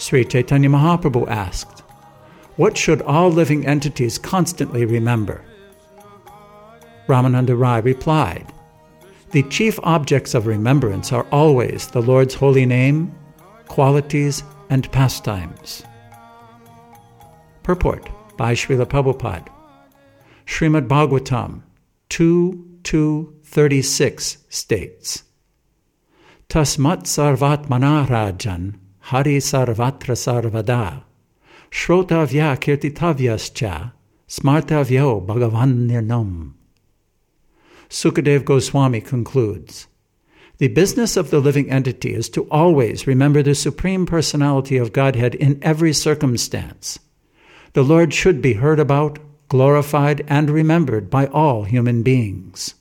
Sri Chaitanya Mahaprabhu asked, What should all living entities constantly remember? Ramananda Rai replied, The chief objects of remembrance are always the Lord's holy name, qualities, and pastimes. Purport by Srila Prabhupada. Srimad Bhagavatam 2.2.36 states, Tasmat sarvatmana rajan hari sarvatra sarvada shrotavya kirtitavyascha smartavyo bhagavan nirnam. Sukadev Goswami concludes, the business of the living entity is to always remember the Supreme Personality of Godhead in every circumstance. The Lord should be heard about, glorified, and remembered by all human beings.